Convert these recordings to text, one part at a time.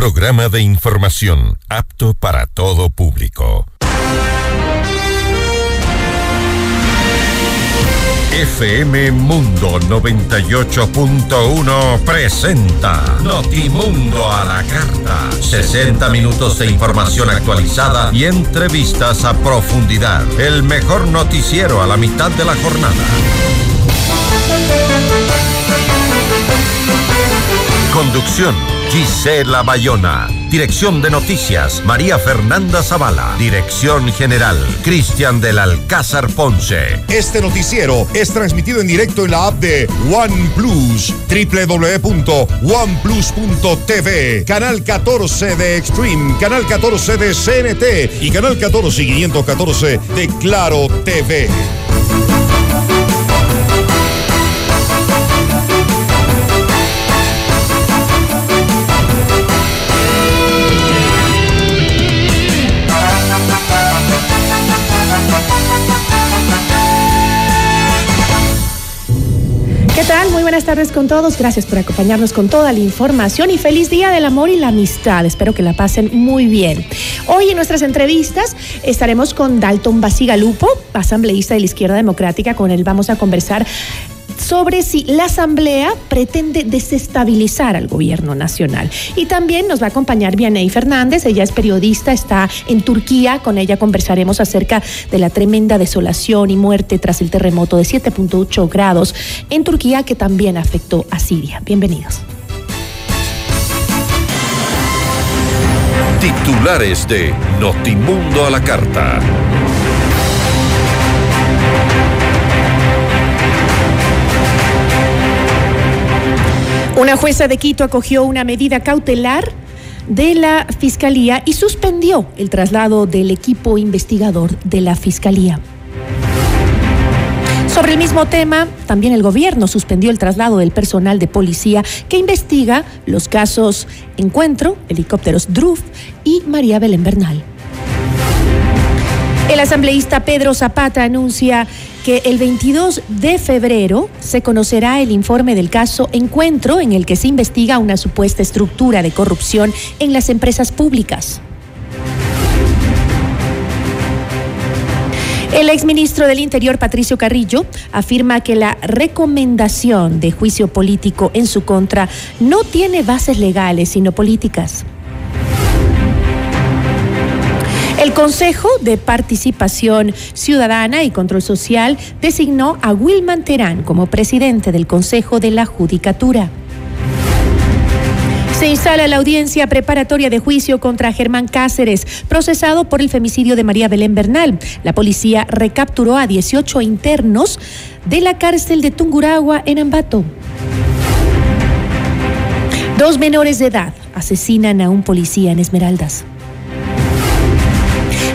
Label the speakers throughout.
Speaker 1: Programa de información apto para todo público. FM Mundo 98.1 presenta Notimundo a la carta. 60 minutos de información actualizada y entrevistas a profundidad. El mejor noticiero a la mitad de la jornada. Conducción Gisela Bayona. Dirección de Noticias, María Fernanda Zavala. Dirección General, Cristian del Alcázar Ponce.
Speaker 2: Este noticiero es transmitido en directo en la app de OnePlus, www.oneplus.tv, canal 14 de Extreme, canal 14 de CNT y canal 14 y 514 de Claro TV.
Speaker 3: ¿Qué tal? Muy buenas tardes con todos. Gracias por acompañarnos con toda la información y feliz día del amor y la amistad. Espero que la pasen muy bien. Hoy en nuestras entrevistas estaremos con Dalton Basigalupo, asambleísta de la Izquierda Democrática. Con él vamos a conversar sobre si la Asamblea pretende desestabilizar al gobierno nacional. Y también nos va a acompañar Vianey Fernández, ella es periodista, está en Turquía, con ella conversaremos acerca de la tremenda desolación y muerte tras el terremoto de 7.8 grados en Turquía que también afectó a Siria. Bienvenidos.
Speaker 1: Titulares de Notimundo a la carta.
Speaker 3: Una jueza de Quito acogió una medida cautelar de la Fiscalía y suspendió el traslado del equipo investigador de la Fiscalía. Sobre el mismo tema, también el gobierno suspendió el traslado del personal de policía que investiga los casos Encuentro, helicópteros DRUF y María Belén Bernal. El asambleísta Pedro Zapata anuncia que el 22 de febrero se conocerá el informe del caso Encuentro en el que se investiga una supuesta estructura de corrupción en las empresas públicas. El exministro del Interior, Patricio Carrillo, afirma que la recomendación de juicio político en su contra no tiene bases legales, sino políticas. El Consejo de Participación Ciudadana y Control Social designó a Wilman Terán como presidente del Consejo de la Judicatura. Se instala la audiencia preparatoria de juicio contra Germán Cáceres, procesado por el femicidio de María Belén Bernal. La policía recapturó a 18 internos de la cárcel de Tunguragua en Ambato. Dos menores de edad asesinan a un policía en Esmeraldas.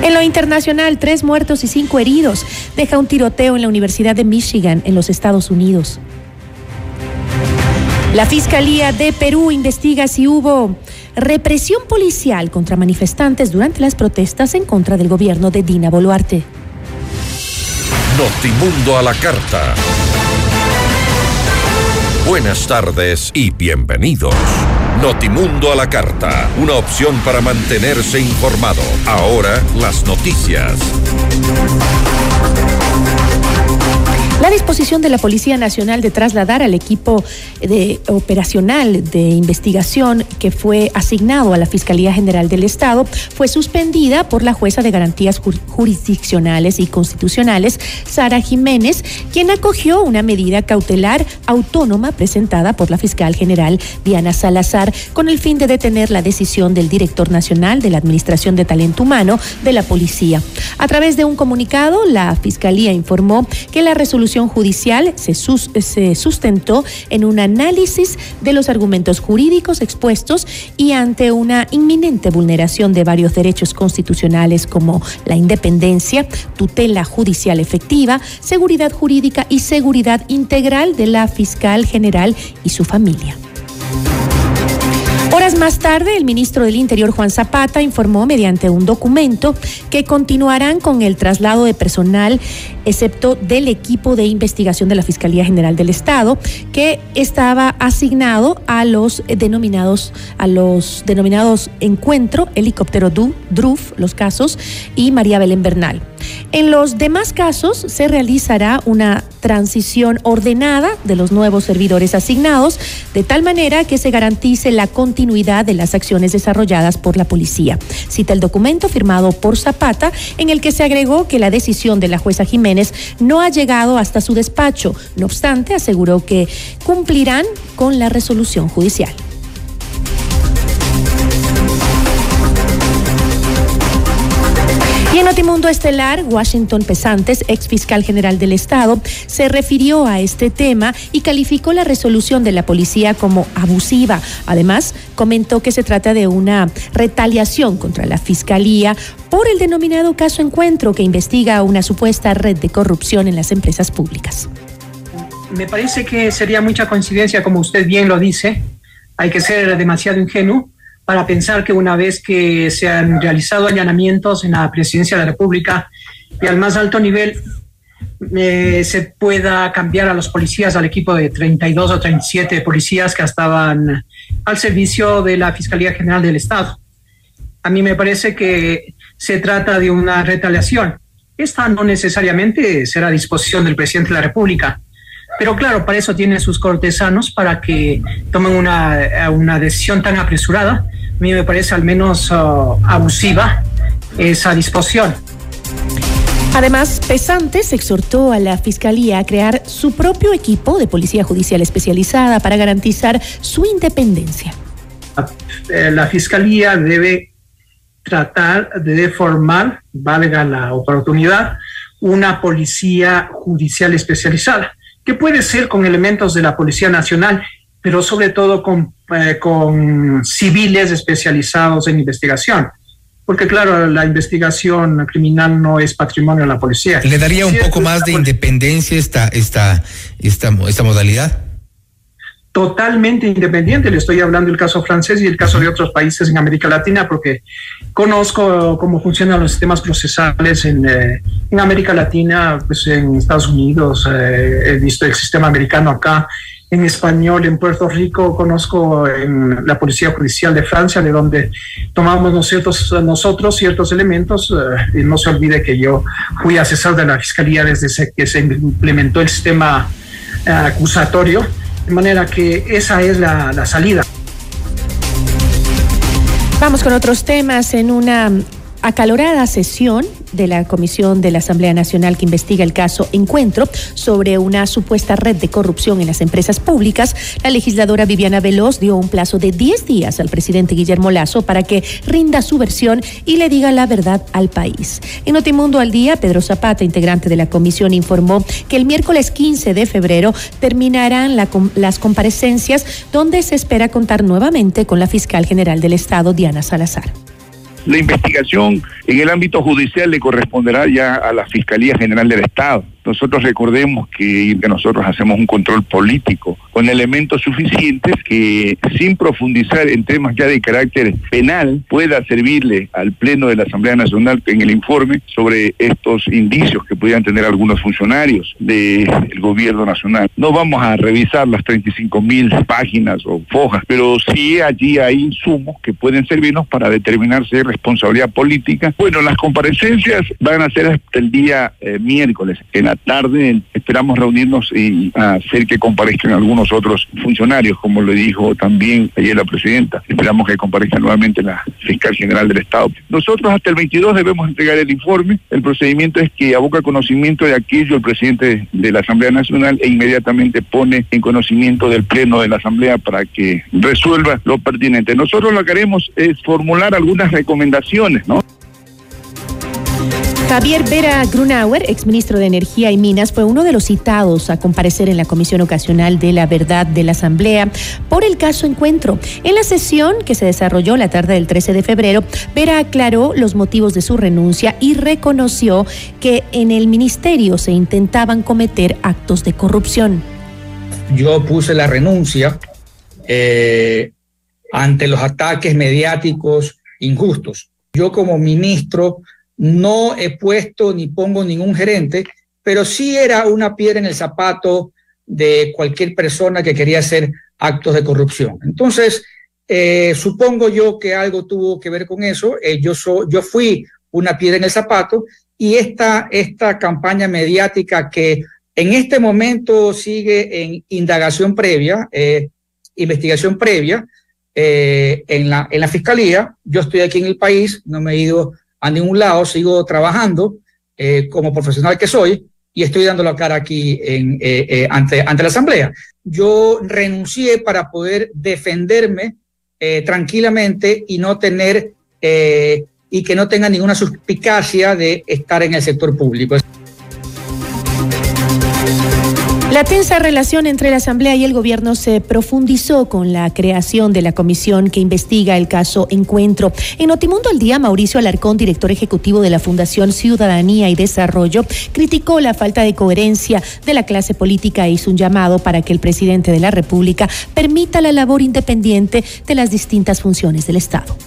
Speaker 3: En lo internacional, tres muertos y cinco heridos. Deja un tiroteo en la Universidad de Michigan, en los Estados Unidos. La Fiscalía de Perú investiga si hubo represión policial contra manifestantes durante las protestas en contra del gobierno de Dina Boluarte.
Speaker 1: Notimundo a la carta. Buenas tardes y bienvenidos. Notimundo a la carta, una opción para mantenerse informado. Ahora las noticias.
Speaker 3: La disposición de la Policía Nacional de trasladar al equipo de operacional de investigación que fue asignado a la Fiscalía General del Estado fue suspendida por la jueza de garantías jurisdiccionales y constitucionales, Sara Jiménez, quien acogió una medida cautelar autónoma presentada por la fiscal general Diana Salazar con el fin de detener la decisión del director nacional de la Administración de Talento Humano de la Policía. A través de un comunicado, la Fiscalía informó que la resolución judicial se, sus, se, sustentó en un análisis de los argumentos jurídicos expuestos y ante una inminente vulneración de varios derechos constitucionales como la independencia, tutela judicial efectiva, seguridad jurídica y seguridad integral de la fiscal general y su familia. Horas más tarde, el ministro del Interior, Juan Zapata, informó mediante un documento que continuarán con el traslado de personal, excepto del equipo de investigación de la Fiscalía General del Estado, que estaba asignado a los denominados, a los denominados Encuentro, Helicóptero DRUF, los casos, y María Belén Bernal. En los demás casos se realizará una transición ordenada de los nuevos servidores asignados, de tal manera que se garantice la continuidad de las acciones desarrolladas por la policía. Cita el documento firmado por Zapata, en el que se agregó que la decisión de la jueza Jiménez no ha llegado hasta su despacho. No obstante, aseguró que cumplirán con la resolución judicial. Notimundo Estelar, Washington Pesantes, ex fiscal general del Estado, se refirió a este tema y calificó la resolución de la policía como abusiva. Además, comentó que se trata de una retaliación contra la fiscalía por el denominado caso Encuentro que investiga una supuesta red de corrupción en las empresas públicas.
Speaker 4: Me parece que sería mucha coincidencia, como usted bien lo dice, hay que ser demasiado ingenuo para pensar que una vez que se han realizado allanamientos en la presidencia de la República y al más alto nivel, eh, se pueda cambiar a los policías al equipo de 32 o 37 policías que estaban al servicio de la Fiscalía General del Estado. A mí me parece que se trata de una retaliación. Esta no necesariamente será a disposición del presidente de la República, pero claro, para eso tiene sus cortesanos para que tomen una, una decisión tan apresurada a mí me parece al menos uh, abusiva esa disposición.
Speaker 3: Además, Pesantes exhortó a la Fiscalía a crear su propio equipo de policía judicial especializada para garantizar su independencia.
Speaker 4: Eh, la Fiscalía debe tratar de formar, valga la oportunidad, una policía judicial especializada, que puede ser con elementos de la Policía Nacional pero sobre todo con, eh, con civiles especializados en investigación porque claro, la investigación criminal no es patrimonio de la policía.
Speaker 5: ¿Le daría un poco más de independencia esta, esta, esta, esta modalidad?
Speaker 4: Totalmente independiente. Le estoy hablando del caso francés y el caso de otros países en América Latina, porque conozco cómo funcionan los sistemas procesales en, eh, América Latina, pues en Estados Unidos, eh, he visto el sistema americano acá en español en Puerto Rico, conozco en la Policía Judicial de Francia, de donde tomamos nosotros, nosotros ciertos elementos. Eh, y no se olvide que yo fui asesor de la Fiscalía desde que se implementó el sistema eh, acusatorio, de manera que esa es la, la salida.
Speaker 3: Vamos con otros temas en una acalorada sesión de la Comisión de la Asamblea Nacional que investiga el caso Encuentro sobre una supuesta red de corrupción en las empresas públicas, la legisladora Viviana Veloz dio un plazo de 10 días al presidente Guillermo Lazo para que rinda su versión y le diga la verdad al país. En Notimundo al Día, Pedro Zapata, integrante de la comisión, informó que el miércoles 15 de febrero terminarán las comparecencias donde se espera contar nuevamente con la fiscal general del Estado, Diana Salazar.
Speaker 6: La investigación en el ámbito judicial le corresponderá ya a la Fiscalía General del Estado. Nosotros recordemos que, nosotros hacemos un control político con elementos suficientes que sin profundizar en temas ya de carácter penal pueda servirle al Pleno de la Asamblea Nacional en el informe sobre estos indicios que pudieran tener algunos funcionarios del gobierno nacional. No vamos a revisar las 35 mil páginas o fojas, pero sí allí hay insumos que pueden servirnos para determinar si hay responsabilidad política. Bueno, las comparecencias van a ser hasta el día eh, miércoles en la tarde esperamos reunirnos y hacer que comparezcan algunos otros funcionarios, como le dijo también ayer la presidenta. Esperamos que comparezca nuevamente la fiscal general del Estado. Nosotros hasta el 22 debemos entregar el informe. El procedimiento es que aboca conocimiento de aquello el presidente de la Asamblea Nacional e inmediatamente pone en conocimiento del Pleno de la Asamblea para que resuelva lo pertinente. Nosotros lo que haremos es formular algunas recomendaciones, ¿no?
Speaker 3: Javier Vera Grunauer, exministro de Energía y Minas, fue uno de los citados a comparecer en la Comisión Ocasional de la Verdad de la Asamblea por el caso Encuentro. En la sesión que se desarrolló la tarde del 13 de febrero, Vera aclaró los motivos de su renuncia y reconoció que en el ministerio se intentaban cometer actos de corrupción.
Speaker 7: Yo puse la renuncia eh, ante los ataques mediáticos injustos. Yo como ministro no he puesto ni pongo ningún gerente, pero sí era una piedra en el zapato de cualquier persona que quería hacer actos de corrupción. Entonces, eh, supongo yo que algo tuvo que ver con eso. Eh, yo, yo fui una piedra en el zapato y esta, esta campaña mediática que en este momento sigue en indagación previa, eh, investigación previa en, la, en la fiscalía. Yo estoy aquí en el país, no me he ido a ningún lado, sigo trabajando como profesional que soy y estoy dando la cara aquí en, ante, ante la Asamblea. Yo renuncié para poder defenderme eh, tranquilamente y no tener eh, y que no tenga ninguna suspicacia de estar en el sector público.
Speaker 3: La tensa relación entre la Asamblea y el gobierno se profundizó con la creación de la comisión que investiga el caso Encuentro. En Notimundo al Día, Mauricio Alarcón, director ejecutivo de la Fundación Ciudadanía y Desarrollo, criticó la falta de coherencia de la clase política e hizo un llamado para que el presidente de la República permita la labor independiente de las distintas funciones del Estado.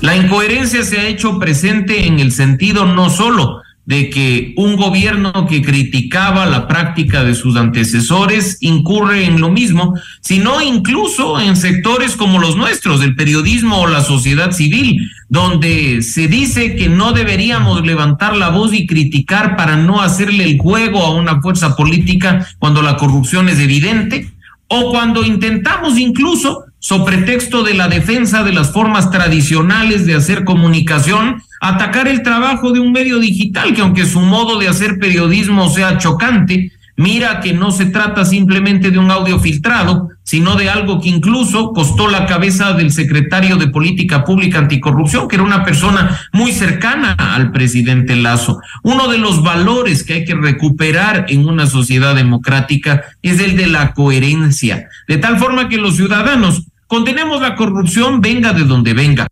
Speaker 8: La incoherencia se ha hecho presente en el sentido no solo de que un gobierno que criticaba la práctica de sus antecesores incurre en lo mismo, sino incluso en sectores como los nuestros, el periodismo o la sociedad civil, donde se dice que no deberíamos levantar la voz y criticar para no hacerle el juego a una fuerza política cuando la corrupción es evidente, o cuando intentamos incluso, sobre pretexto de la defensa de las formas tradicionales de hacer comunicación, atacar el trabajo de un medio digital que aunque su modo de hacer periodismo sea chocante, mira que no se trata simplemente de un audio filtrado, sino de algo que incluso costó la cabeza del secretario de Política Pública Anticorrupción, que era una persona muy cercana al presidente Lazo. Uno de los valores que hay que recuperar en una sociedad democrática es el de la coherencia, de tal forma que los ciudadanos condenemos la corrupción venga de donde venga.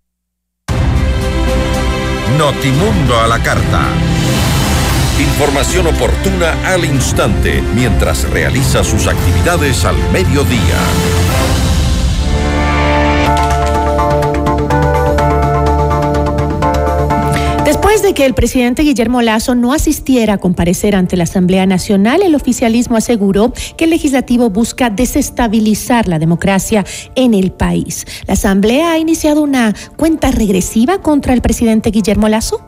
Speaker 1: Notimundo a la carta. Información oportuna al instante mientras realiza sus actividades al mediodía.
Speaker 3: Después de que el presidente Guillermo Lazo no asistiera a comparecer ante la Asamblea Nacional, el oficialismo aseguró que el legislativo busca desestabilizar la democracia en el país. ¿La Asamblea ha iniciado una cuenta regresiva contra el presidente Guillermo Lazo?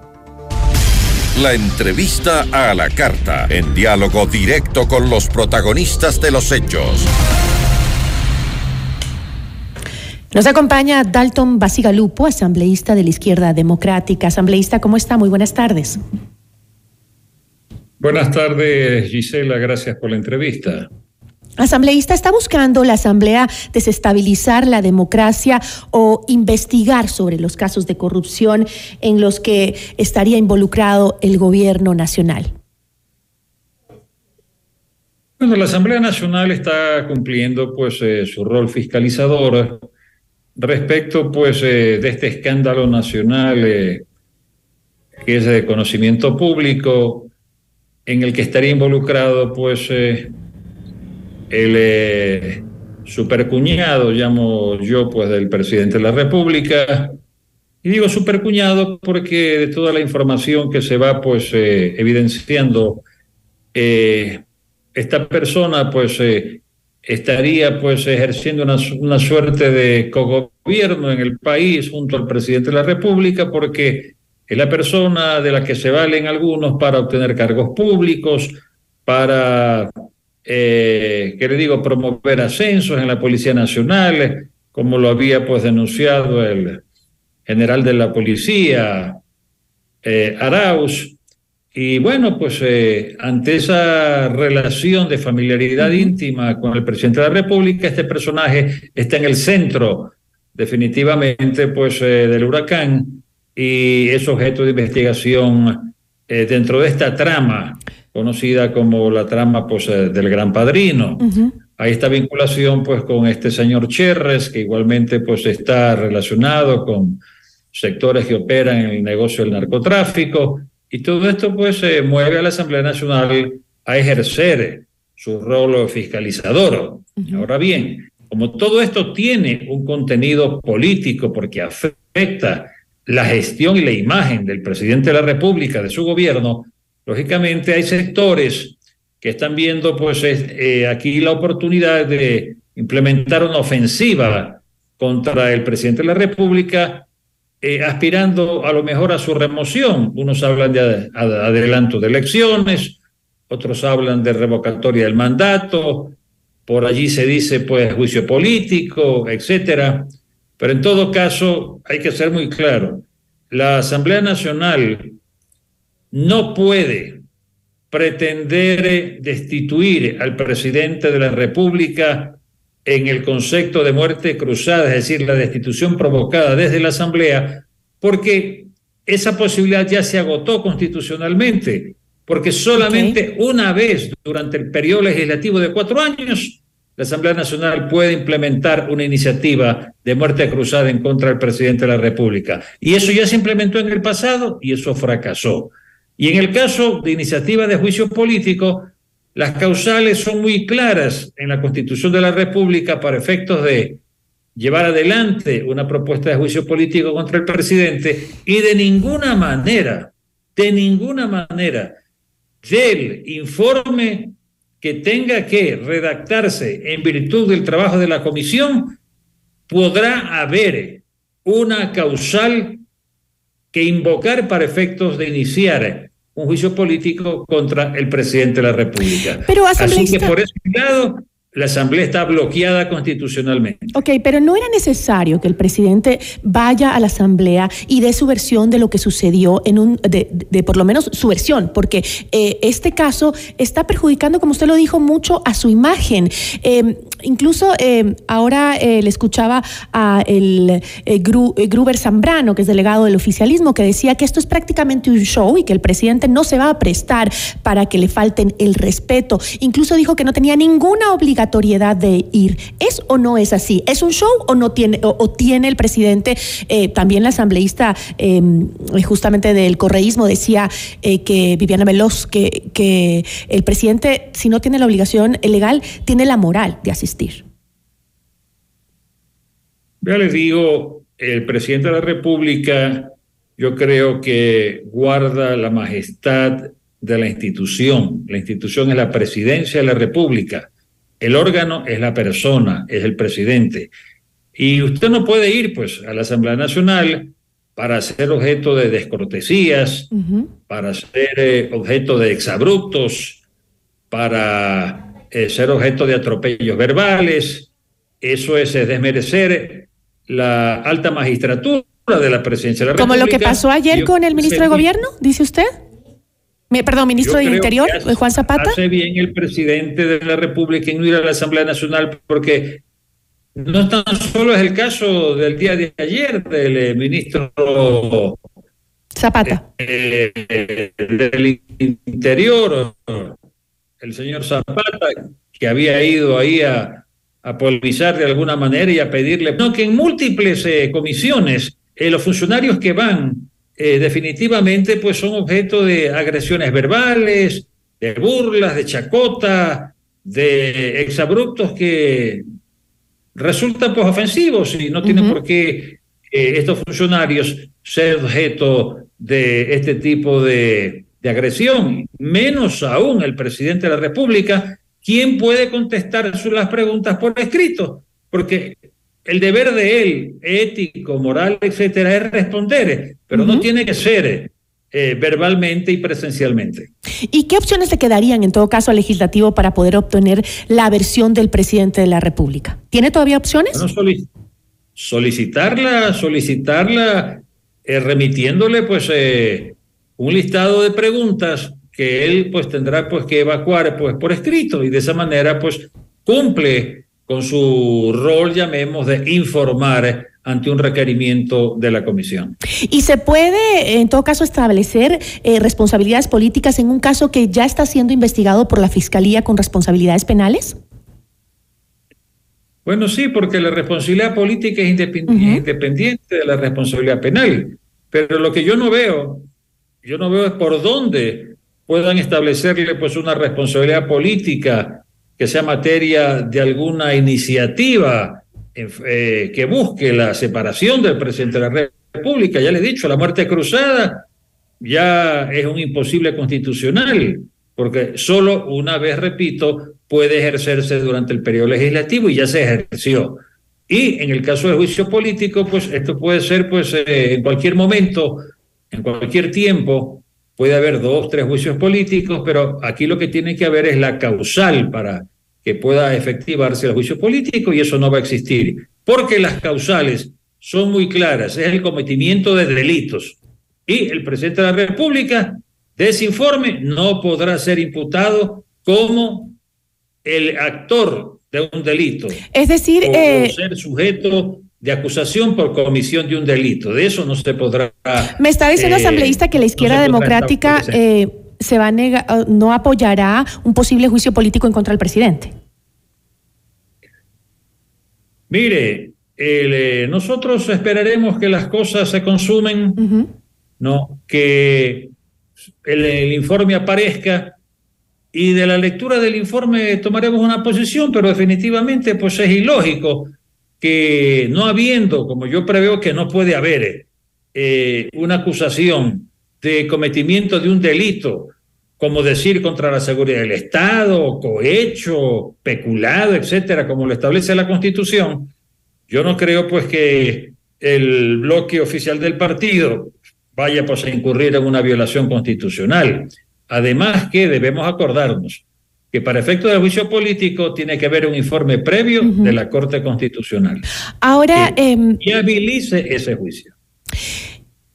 Speaker 1: La entrevista a la carta, en diálogo directo con los protagonistas de los hechos.
Speaker 3: Nos acompaña Dalton Basigalupo, asambleísta de la Izquierda Democrática. Asambleísta, ¿cómo está? Muy buenas tardes.
Speaker 9: Buenas tardes, Gisela. Gracias por la entrevista.
Speaker 3: Asambleísta, ¿está buscando la Asamblea desestabilizar la democracia o investigar sobre los casos de corrupción en los que estaría involucrado el gobierno nacional?
Speaker 9: Bueno, la Asamblea Nacional está cumpliendo pues eh, su rol fiscalizador respecto pues eh, de este escándalo nacional eh, que es de conocimiento público en el que estaría involucrado pues eh, el supercuñado, llamo yo pues del presidente de la República, y digo supercuñado porque de toda la información que se va pues evidenciando, esta persona pues estaría pues ejerciendo una, una suerte de cogobierno en el país junto al presidente de la República porque es la persona de la que se valen algunos para obtener cargos públicos, para, eh, ¿qué le digo?, promover ascensos en la Policía Nacional, como lo había pues denunciado el general de la policía, eh, Arauz, y bueno, pues eh, ante esa relación de familiaridad íntima con el presidente de la República, este personaje está en el centro definitivamente pues eh, del huracán y es objeto de investigación eh, dentro de esta trama conocida como la trama pues del Gran Padrino. Hay esta vinculación pues con este señor Cherres que igualmente pues está relacionado con sectores que operan en el negocio del narcotráfico y todo esto pues se mueve a la Asamblea Nacional a ejercer su rol fiscalizador. Ahora bien, como todo esto tiene un contenido político porque afecta la gestión y la imagen del presidente de la República, de su gobierno, lógicamente hay sectores que están viendo pues eh, aquí la oportunidad de implementar una ofensiva contra el presidente de la República, eh, aspirando a lo mejor a su remoción. Unos hablan de adelanto de elecciones, otros hablan de revocatoria del mandato, por allí se dice pues juicio político, etcétera. Pero en todo caso, hay que ser muy claro, la Asamblea Nacional no puede pretender destituir al presidente de la República en el concepto de muerte cruzada, es decir, la destitución provocada desde la Asamblea, porque esa posibilidad ya se agotó constitucionalmente, porque solamente una vez durante el periodo legislativo de cuatro años la Asamblea Nacional puede implementar una iniciativa de muerte cruzada en contra del presidente de la República. Y eso ya se implementó en el pasado y eso fracasó. Y en el caso de iniciativa de juicio político, las causales son muy claras en la Constitución de la República para efectos de llevar adelante una propuesta de juicio político contra el presidente y de ninguna manera, de ninguna manera, del informe que tenga que redactarse en virtud del trabajo de la comisión, podrá haber una causal que invocar para efectos de iniciar un juicio político contra el presidente de la República.
Speaker 3: Pero
Speaker 9: Así que por ese lado, la Asamblea está bloqueada constitucionalmente.
Speaker 3: Ok, pero no era necesario que el presidente vaya a la Asamblea y dé su versión de lo que sucedió en un, de, por lo menos su versión, porque eh, este caso está perjudicando, como usted lo dijo, mucho a su imagen. Em, incluso em, ahora eh, le escuchaba a el eh, Gruber Zambrano, que es delegado del oficialismo, que decía que esto es prácticamente un show y que el presidente no se va a prestar para que le falten el respeto. Incluso dijo que no tenía ninguna obligación de ir. ¿Es o no es así? ¿Es un show o no tiene, o, tiene el presidente, eh, también la asambleísta em, justamente del correísmo decía eh, que Viviana Veloz, que, que el presidente, si no tiene la obligación legal, tiene la moral de asistir?
Speaker 9: Ya les digo, el presidente de la República, yo creo que guarda la majestad de la institución. La institución es la presidencia de la República. El órgano es la persona, es el presidente. Y usted no puede ir pues a la Asamblea Nacional para ser objeto de descortesías, para ser eh, objeto de exabruptos, para eh, ser objeto de atropellos verbales. Eso es desmerecer la alta magistratura de la presidencia de la
Speaker 3: República. Como lo que pasó ayer con el ministro de Gobierno, dice usted perdón, ministro del Interior, Juan Zapata.
Speaker 9: Hace bien el presidente de la República en ir a la Asamblea Nacional porque no tan solo es el caso del día de ayer del eh, ministro
Speaker 3: Zapata.
Speaker 9: Eh, del Interior, el señor Zapata, que había ido ahí a, a polemizar de alguna manera y a pedirle, no, que en múltiples eh, comisiones los funcionarios que van eh, definitivamente pues son objeto de agresiones verbales, de burlas, de chacota, de exabruptos que resultan pues ofensivos y no tienen por qué eh, estos funcionarios ser objeto de este tipo de, de agresión, menos aún el presidente de la República, quien puede contestar las preguntas por escrito, porque el deber de él, ético, moral, etcétera, es responder, pero no tiene que ser eh, verbalmente y presencialmente.
Speaker 3: ¿Y qué opciones le quedarían en todo caso al legislativo para poder obtener la versión del presidente de la República? ¿Tiene todavía opciones?
Speaker 9: solicitarla, solicitarla, eh, remitiéndole pues eh, un listado de preguntas que él pues tendrá pues que evacuar pues por escrito y de esa manera pues cumple con su rol, llamemos, de informar ante un requerimiento de la comisión.
Speaker 3: ¿Y se puede, en todo caso, establecer eh, responsabilidades políticas en un caso que ya está siendo investigado por la Fiscalía con responsabilidades penales?
Speaker 9: Bueno, sí, porque la responsabilidad política es independiente de la responsabilidad penal. Pero lo que yo no veo, yo no veo es por dónde puedan establecerle pues una responsabilidad política que sea materia de alguna iniciativa eh, que busque la separación del presidente de la República. Ya le he dicho, la muerte cruzada ya es un imposible constitucional, porque solo una vez, repito, puede ejercerse durante el periodo legislativo y ya se ejerció. Y en el caso del juicio político, pues esto puede ser pues eh, en cualquier momento, en cualquier tiempo, puede haber dos, tres juicios políticos, pero aquí lo que tiene que haber es la causal para que pueda efectivarse el juicio político y eso no va a existir, porque las causales son muy claras, es el cometimiento de delitos. Y el presidente de la República, de ese informe, no podrá ser imputado como el actor de un delito.
Speaker 3: Es decir,
Speaker 9: eh, ser sujeto de acusación por comisión de un delito. De eso no se podrá.
Speaker 3: Me está diciendo, eh, asambleísta, que la izquierda democrática eh, se va a negar, no apoyará un posible juicio político en contra del presidente.
Speaker 9: Mire, nosotros esperaremos que las cosas se consumen, no, que el informe aparezca y de la lectura del informe tomaremos una posición, pero definitivamente pues es ilógico que no habiendo, como yo preveo que no puede haber, eh, una acusación de cometimiento de un delito, como decir contra la seguridad del Estado, cohecho, peculado, etcétera, como lo establece la Constitución, yo no creo pues que el bloque oficial del partido vaya pues a incurrir en una violación constitucional. Además que debemos acordarnos que para efecto del juicio político tiene que haber un informe previo de la Corte Constitucional.
Speaker 3: Ahora...
Speaker 9: Que em, habilice ese juicio.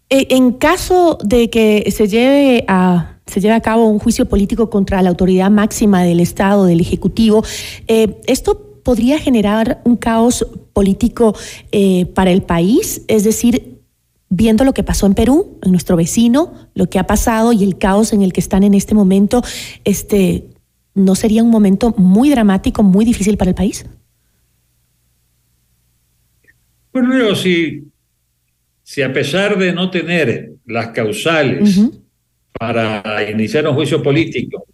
Speaker 3: Eh, en caso de que se lleve a se lleve a cabo un juicio político contra la autoridad máxima del Estado, del Ejecutivo, eh, ¿esto podría generar un caos político eh, para el país? Es decir, viendo lo que pasó en Perú, en nuestro vecino, lo que ha pasado y el caos en el que están en este momento, este, ¿no sería un momento muy dramático, muy difícil para el país?
Speaker 9: Bueno, si, si a pesar de no tener las causales para iniciar un juicio político,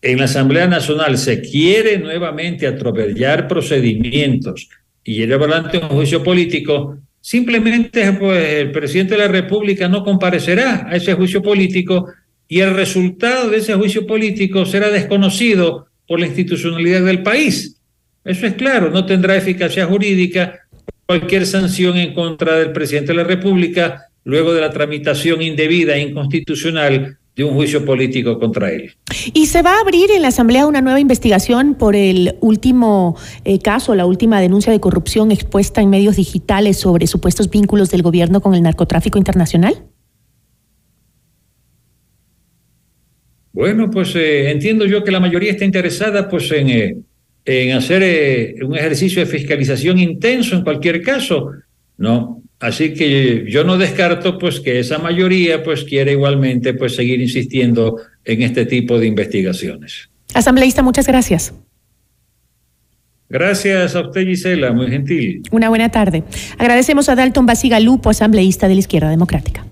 Speaker 9: en la Asamblea Nacional se quiere nuevamente atropellar procedimientos y llevar adelante un juicio político, Simplemente pues, el presidente de la República no comparecerá a ese juicio político y el resultado de ese juicio político será desconocido por la institucionalidad del país. Eso es claro, no tendrá eficacia jurídica cualquier sanción en contra del presidente de la República luego de la tramitación indebida e inconstitucional de un juicio político contra él.
Speaker 3: Y se va a abrir en la Asamblea una nueva investigación por el último eh, caso, la última denuncia de corrupción expuesta en medios digitales sobre supuestos vínculos del gobierno con el narcotráfico internacional.
Speaker 9: Bueno, pues eh, entiendo yo que la mayoría está interesada pues en, eh, en hacer un ejercicio de fiscalización intenso en cualquier caso, ¿no? Así que yo no descarto pues que esa mayoría pues quiere igualmente pues seguir insistiendo en este tipo de investigaciones.
Speaker 3: Asambleísta, muchas gracias.
Speaker 9: Gracias a usted, Gisela, muy gentil.
Speaker 3: Una buena tarde. Agradecemos a Dalton Basigalupo, asambleísta de la Izquierda Democrática.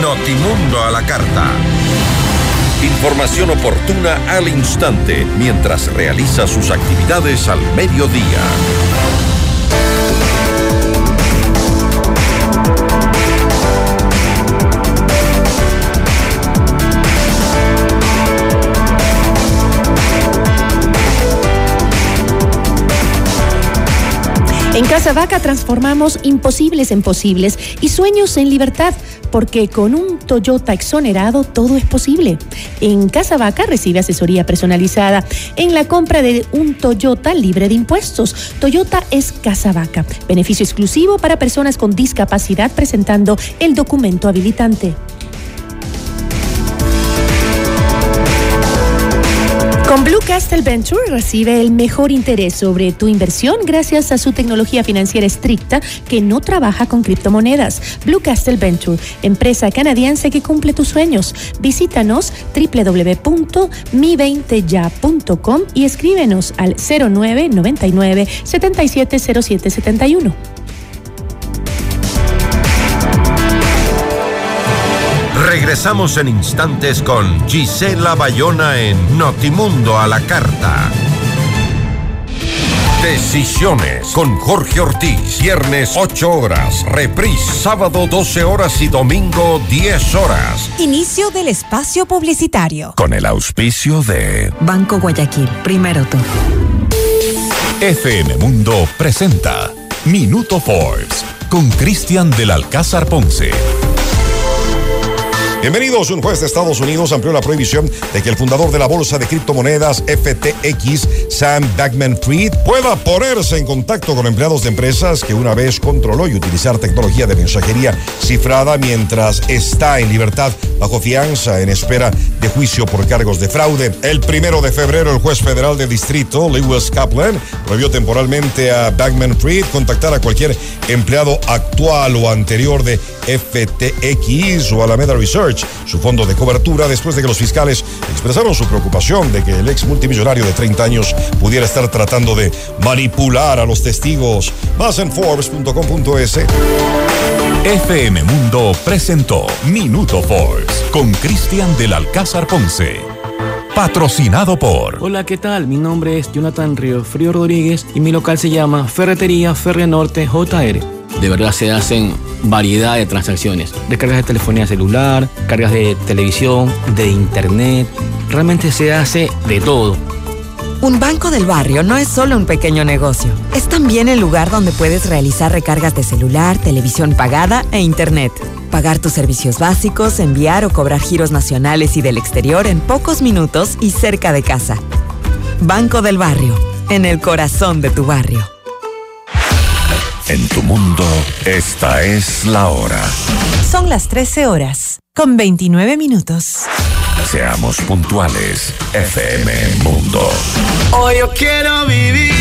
Speaker 1: Notimundo a la carta. Información oportuna al instante mientras realiza sus actividades al mediodía.
Speaker 3: En Casa Vaca transformamos imposibles en posibles y sueños en libertad, porque con un Toyota exonerado todo es posible. En Casa Vaca recibe asesoría personalizada en la compra de un Toyota libre de impuestos. Toyota es Casa Vaca, beneficio exclusivo para personas con discapacidad presentando el documento habilitante. Blue Castle Venture recibe el mejor interés sobre tu inversión gracias a su tecnología financiera estricta que no trabaja con criptomonedas. Blue Castle Venture, empresa canadiense que cumple tus sueños. Visítanos www.mi20ya.com y escríbenos al 0999 770771.
Speaker 1: Regresamos en instantes con Gisela Bayona en Notimundo a la Carta. Decisiones con Jorge Ortiz. Viernes 8 horas. Reprise sábado 12 horas y domingo 10 horas.
Speaker 10: Inicio del espacio publicitario.
Speaker 1: Con el auspicio de
Speaker 10: Banco Guayaquil. Primero tú.
Speaker 11: FM Mundo presenta Minuto Forbes con Cristian del Alcázar Ponce.
Speaker 2: Bienvenidos. Un juez de Estados Unidos amplió la prohibición de que el fundador de la bolsa de criptomonedas FTX, Sam Backman Fried, pueda ponerse en contacto con empleados de empresas que una vez controló y utilizar tecnología de mensajería cifrada mientras está en libertad bajo fianza en espera de juicio por cargos de fraude. El primero de febrero, el juez federal de distrito, Lewis Kaplan, prohibió temporalmente a Backman Fried contactar a cualquier empleado actual o anterior de FTX o Alameda Research su fondo de cobertura, después de que los fiscales expresaron su preocupación de que el ex multimillonario de 30 años pudiera estar tratando de manipular a los testigos. Más en Forbes.com.es.
Speaker 11: FM Mundo presentó Minuto Forbes con Cristian del Alcázar Ponce. Patrocinado por.
Speaker 12: Hola, ¿qué tal? Mi nombre es Jonathan Río Frío Rodríguez y mi local se llama Ferretería Ferre Norte JR. De verdad se hacen variedad de transacciones. Descargas de telefonía celular, cargas de televisión, de internet. Realmente se hace de todo.
Speaker 10: Un banco del barrio no es solo un pequeño negocio. Es también el lugar donde puedes realizar recargas de celular, televisión pagada e internet. Pagar tus servicios básicos, enviar o cobrar giros nacionales y del exterior en pocos minutos y cerca de casa. Banco del barrio, en el corazón de tu barrio.
Speaker 11: En tu mundo, esta es la hora.
Speaker 10: Son las 13 horas, con 29 minutos.
Speaker 11: Seamos puntuales, FM Mundo.
Speaker 13: Hoy yo quiero vivir,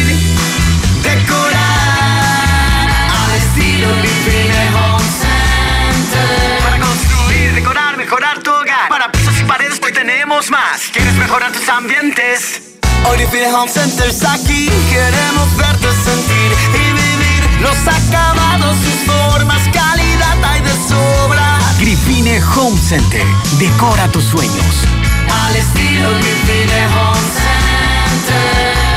Speaker 13: decorar, al estilo Home Center. Para construir, decorar, mejorar tu hogar. Para pisos y paredes hoy tenemos más. ¿Quieres mejorar tus ambientes? Hoy Home Center está aquí. Queremos verte sentir los acabados, sus formas, calidad hay de sobra.
Speaker 14: Gripine Home Center. Decora tus sueños.
Speaker 13: Al estilo Gripine Home Center.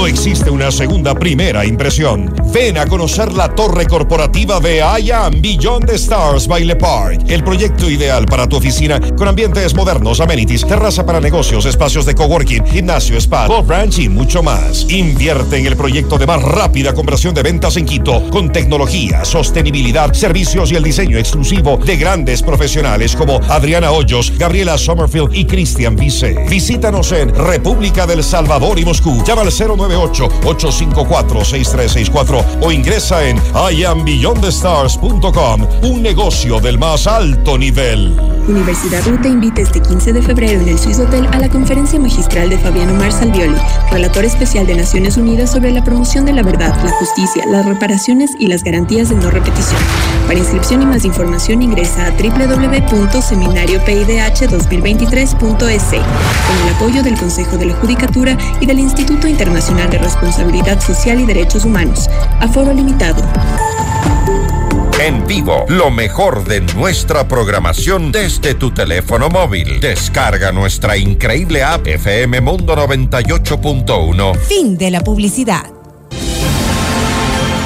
Speaker 2: No existe una segunda primera impresión. Ven a conocer la torre corporativa de I Am Beyond Stars Baile Park. El proyecto ideal para tu oficina con ambientes modernos, amenities, terraza para negocios, espacios de coworking, gimnasio, spa, golf ranch y mucho más. Invierte en el proyecto de más rápida conversión de ventas en Quito con tecnología, sostenibilidad, servicios y el diseño exclusivo de grandes profesionales como Adriana Hoyos, Gabriela Sommerfield y Cristian Vice. Visítanos en República del Salvador y Moscú. Llama al 098-854-6364 o ingresa en iambeyondthestars.com, un negocio del más alto nivel.
Speaker 15: Universidad U te invita este 15 de febrero en el Swiss Hotel a la conferencia magistral de Fabiano Mar Salvioli, relator especial de Naciones Unidas sobre la promoción de la verdad, la justicia, las reparaciones y las garantías de no repetición. Para inscripción y más información ingresa a www.seminariopidh2023.es con el apoyo del Consejo de la Judicatura y del Instituto Internacional de Responsabilidad Social y Derechos Humanos. Aforo limitado.
Speaker 1: En vivo, lo mejor de nuestra programación desde tu teléfono móvil. Descarga nuestra increíble app FM Mundo 98.1.
Speaker 10: Fin de la publicidad.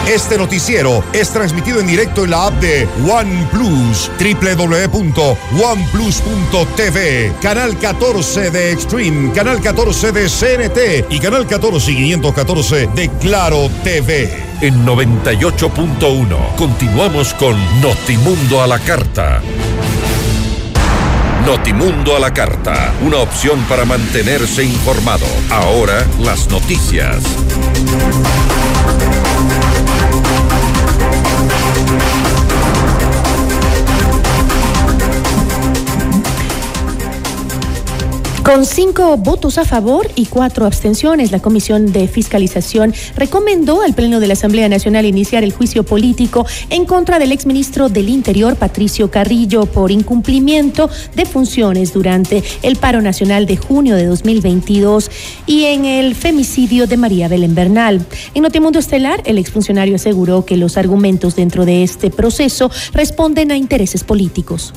Speaker 2: Este noticiero es transmitido en directo en la app de OnePlus, www.oneplus.tv, canal 14 de Extreme, canal 14 de CNT y canal 14 y 514 de Claro TV.
Speaker 1: En 98.1 continuamos con Notimundo a la carta. Notimundo a la carta, una opción para mantenerse informado. Ahora las noticias.
Speaker 3: Con cinco votos a favor y cuatro abstenciones, la Comisión de Fiscalización recomendó al Pleno de la Asamblea Nacional iniciar el juicio político en contra del exministro del Interior, Patricio Carrillo, por incumplimiento de funciones durante el paro nacional de junio de 2022 y en el femicidio de María Belén Bernal. En Notimundo Estelar, el exfuncionario aseguró que los argumentos dentro de este proceso responden a intereses políticos.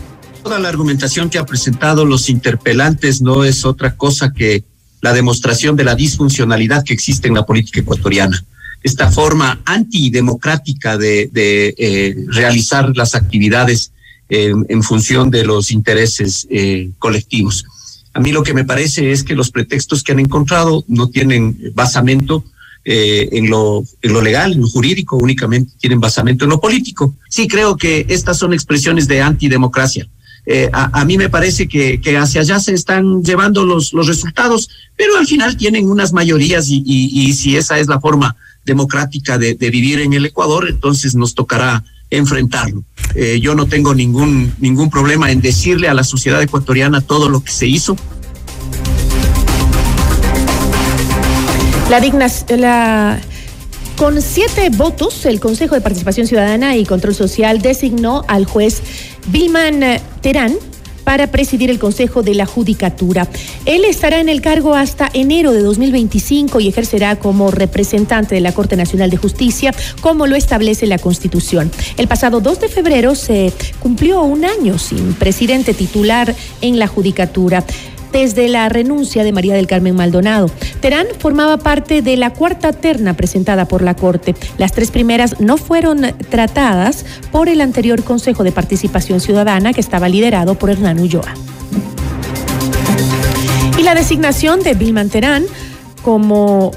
Speaker 16: Toda la argumentación que han presentado los interpelantes no es otra cosa que la demostración de la disfuncionalidad que existe en la política ecuatoriana. Esta forma antidemocrática de, eh, realizar las actividades eh, en función de los intereses eh, colectivos. A mí lo que me parece es que los pretextos que han encontrado no tienen basamento en, lo, en lo legal, en lo jurídico, únicamente tienen basamento en lo político. Sí creo que estas son expresiones de antidemocracia. Eh, a, mí me parece que, hacia allá se están llevando los, resultados, pero al final tienen unas mayorías y, si esa es la forma democrática de, de, vivir en el Ecuador, entonces nos tocará enfrentarlo. Eh, yo no tengo ningún, ningún problema en decirle a la sociedad ecuatoriana todo lo que se hizo.
Speaker 3: La digna, la con siete votos, el Consejo de Participación Ciudadana y Control Social designó al juez Bilman Terán para presidir el Consejo de la Judicatura. Él estará en el cargo hasta enero de 2025 y ejercerá como representante de la Corte Nacional de Justicia, como lo establece la Constitución. El pasado 2 de febrero se cumplió un año sin presidente titular en la Judicatura desde la renuncia de María del Carmen Maldonado. Terán formaba parte de la cuarta terna presentada por la Corte. Las tres primeras no fueron tratadas por el anterior Consejo de Participación Ciudadana que estaba liderado por Hernán Ulloa. Y la designación de Vilman Terán como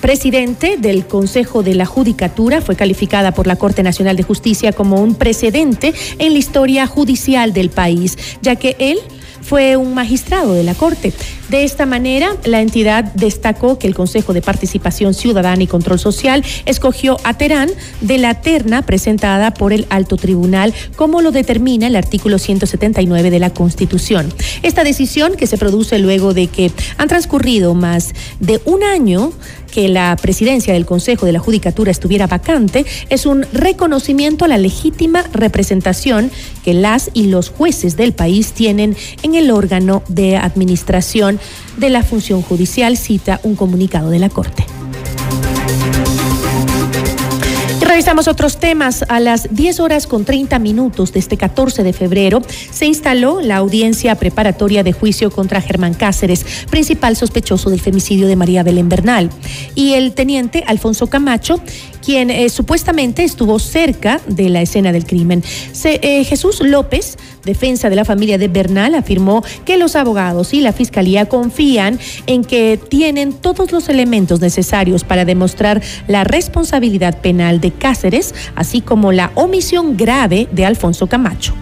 Speaker 3: presidente del Consejo de la Judicatura fue calificada por la Corte Nacional de Justicia como un precedente en la historia judicial del país, ya que él fue un magistrado de la Corte. De esta manera, la entidad destacó que el Consejo de Participación Ciudadana y Control Social escogió a Terán de la terna presentada por el Alto Tribunal, como lo determina el artículo 179 de la Constitución. Esta decisión, que se produce luego de que han transcurrido más de un año que la presidencia del Consejo de la Judicatura estuviera vacante es un reconocimiento a la legítima representación que las y los jueces del país tienen en el órgano de administración de la función judicial, cita un comunicado de la Corte. Revisamos otros temas. A las 10 horas con 30 minutos de este 14 de febrero se instaló la audiencia preparatoria de juicio contra Germán Cáceres, principal sospechoso del femicidio de María Belén Bernal, y el teniente Alfonso Camacho, quien eh, supuestamente estuvo cerca de la escena del crimen. Se, eh, Jesús López, defensa de la familia de Bernal, afirmó que los abogados y la fiscalía confían en que tienen todos los elementos necesarios para demostrar la responsabilidad penal de Cáceres, así como la omisión grave de Alfonso Camacho.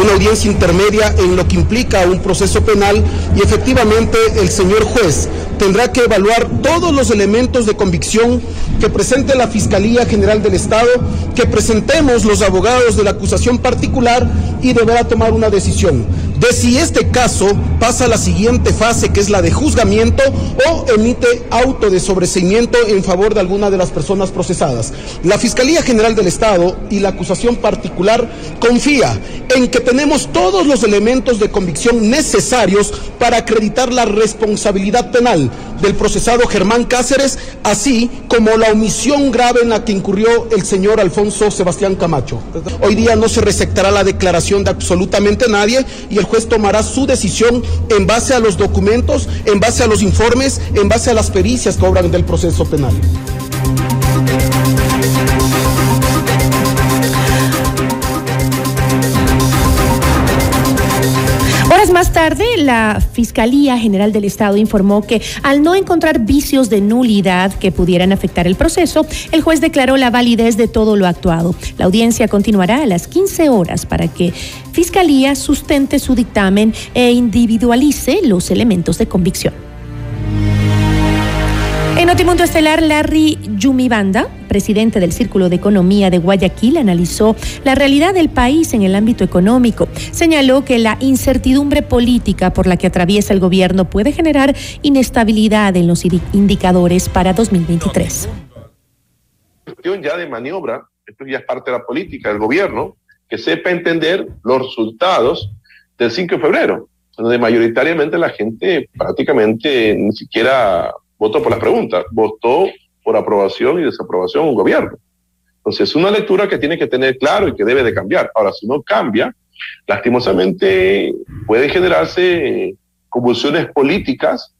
Speaker 17: Una audiencia intermedia en lo que implica un proceso penal y efectivamente el señor juez tendrá que evaluar todos los elementos de convicción que presente la Fiscalía General del Estado, que presentemos los abogados de la acusación particular y deberá tomar una decisión de si este caso pasa a la siguiente fase, que es la de juzgamiento, o emite auto de sobreseimiento en favor de alguna de las personas procesadas. La Fiscalía General del Estado y la acusación particular confía en que tenemos todos los elementos de convicción necesarios para acreditar la responsabilidad penal del procesado Germán Cáceres, así como la omisión grave en la que incurrió el señor Alfonso Sebastián Camacho. Hoy día no se receptará la declaración de absolutamente nadie y el juez tomará su decisión en base a los documentos, en base a los informes, en base a las pericias que obran del proceso penal.
Speaker 3: Horas más tarde, la Fiscalía General del Estado informó que al no encontrar vicios de nulidad que pudieran afectar el proceso, el juez declaró la validez de todo lo actuado. La audiencia continuará a las 15 horas para que Fiscalía sustente su dictamen e individualice los elementos de convicción. En Notimundo Estelar, Larry Yumibanda, presidente del Círculo de Economía de Guayaquil, analizó la realidad del país en el ámbito económico. Señaló que la incertidumbre política por la que atraviesa el gobierno puede generar inestabilidad en los indicadores para 2023.
Speaker 18: Cuestión ya de maniobra, esto ya es parte de la política del gobierno, que sepa entender los resultados del 5 de febrero, donde mayoritariamente la gente prácticamente ni siquiera votó por las preguntas, votó por aprobación y desaprobación un gobierno. Entonces, es una lectura que tiene que tener claro y que debe de cambiar. Ahora, si no cambia, lastimosamente puede generarse convulsiones políticas,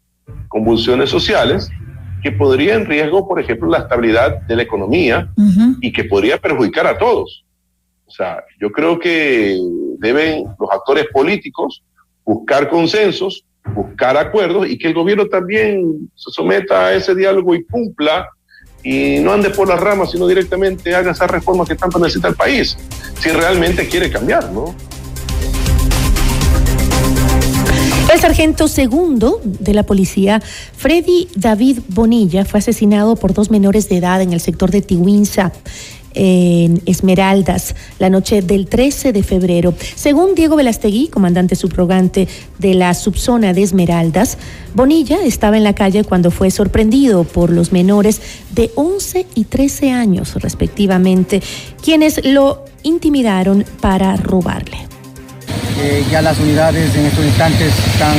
Speaker 18: convulsiones sociales, que podría en riesgo, por ejemplo, la estabilidad de la economía y que podría perjudicar a todos. O sea, yo creo que deben los actores políticos buscar consensos, buscar acuerdos y que el gobierno también se someta a ese diálogo y cumpla y no ande por las ramas, sino directamente haga esas reformas que tanto necesita el país, si realmente quiere cambiar, ¿no?
Speaker 3: El sargento segundo de la policía, Freddy David Bonilla, fue asesinado por dos menores de edad en el sector de Tihuinza en Esmeraldas la noche del 13 de febrero. Según Diego Velastegui, comandante subrogante de la subzona de Esmeraldas, Bonilla estaba en la calle cuando fue sorprendido por los menores de 11 y 13 años respectivamente, quienes lo intimidaron para robarle.
Speaker 19: Eh, ya las unidades en estos instantes están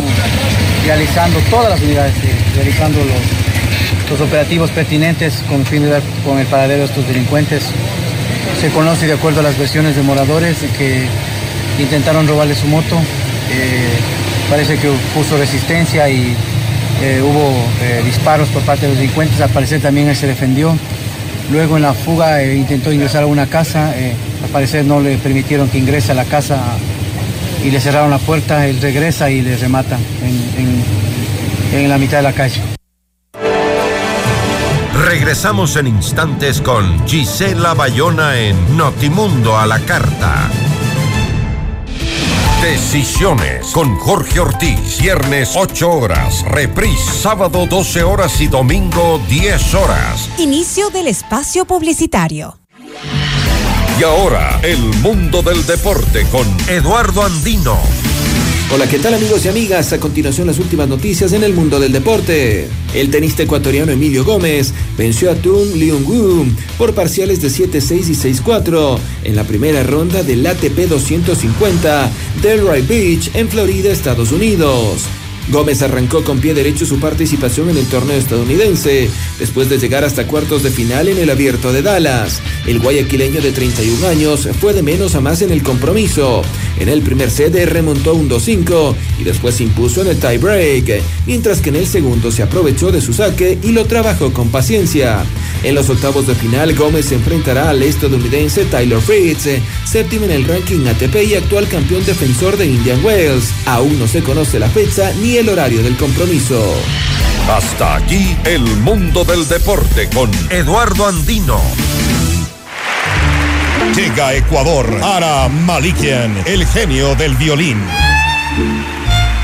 Speaker 19: realizando, todas las unidades, eh, realizando los, los, operativos pertinentes con fin de dar con el paradero de estos delincuentes. Se conoce de acuerdo a las versiones de moradores que intentaron robarle su moto. Eh, parece que puso resistencia y hubo disparos por parte de los delincuentes. Al parecer también él se defendió. Luego en la fuga intentó ingresar a una casa. al parecer no le permitieron que ingrese a la casa y le cerraron la puerta, él regresa y le remata en la mitad de la calle.
Speaker 1: Regresamos en instantes con Gisela Bayona en Notimundo a la Carta. Decisiones con Jorge Ortiz. Viernes 8 horas. Reprise sábado 12 horas y domingo 10 horas.
Speaker 20: Inicio del espacio publicitario.
Speaker 1: Y ahora, el mundo del deporte con Eduardo Andino.
Speaker 21: Hola, ¿qué tal amigos y amigas? A continuación las últimas noticias en el mundo del deporte. El tenista ecuatoriano Emilio Gómez venció a Tung Leung Woo por parciales de 7-6 y 6-4 en la primera ronda del ATP 250 Delray Beach en Florida, Estados Unidos. Gómez arrancó con pie derecho su participación en el torneo estadounidense, después de llegar hasta cuartos de final en el abierto de Dallas. El guayaquileño de 31 años fue de menos a más en el compromiso. En el primer set remontó un 2-5 y después se impuso en el tiebreak, mientras que en el segundo se aprovechó de su saque y lo trabajó con paciencia. En los octavos de final, Gómez se enfrentará al estadounidense Tyler Fritz, séptimo en el ranking ATP y actual campeón defensor de Indian Wells. Aún no se conoce la fecha ni el horario del compromiso.
Speaker 1: Hasta aquí el mundo del deporte con Eduardo Andino.
Speaker 2: Llega a Ecuador Ara Malikian, el genio del violín.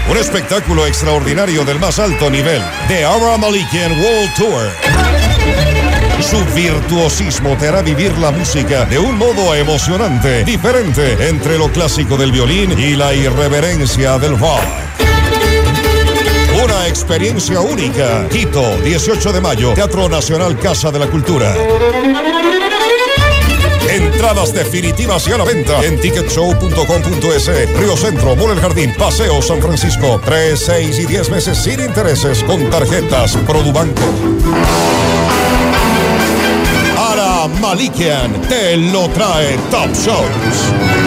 Speaker 2: Un espectáculo extraordinario del más alto nivel. The Ara Malikian World Tour. Su virtuosismo te hará vivir la música de un modo emocionante, diferente entre lo clásico del violín y la irreverencia del rock. Una experiencia única. Quito, 18 de mayo, Teatro Nacional Casa de la Cultura. Entradas definitivas y a la venta en ticketshow.com.es. Río Centro, Mall El Jardín, Paseo San Francisco. 3, 6 y 10 meses sin intereses con tarjetas Produbanco. Ara Malikian te lo trae Top Shows.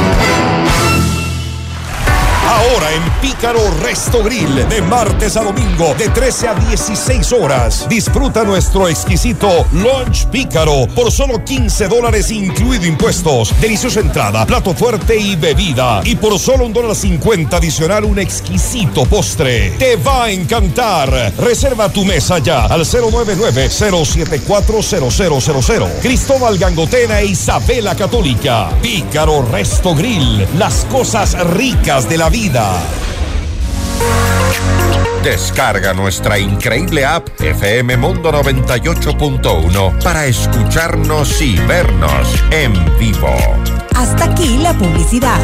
Speaker 2: En Pícaro Resto Grill, de martes a domingo, de 13 a 16 horas. Disfruta nuestro exquisito Lunch Pícaro por solo 15 dólares, incluido impuestos. Deliciosa entrada, plato fuerte y bebida. Y por solo un dólar 50 adicional, un exquisito postre. Te va a encantar. Reserva tu mesa ya al 099-074-0000. Cristóbal Gangotena e Isabela Católica. Pícaro Resto Grill, las cosas ricas de la vida.
Speaker 1: Descarga nuestra increíble app FM Mundo 98.1 para escucharnos y vernos en vivo.
Speaker 20: Hasta aquí la publicidad.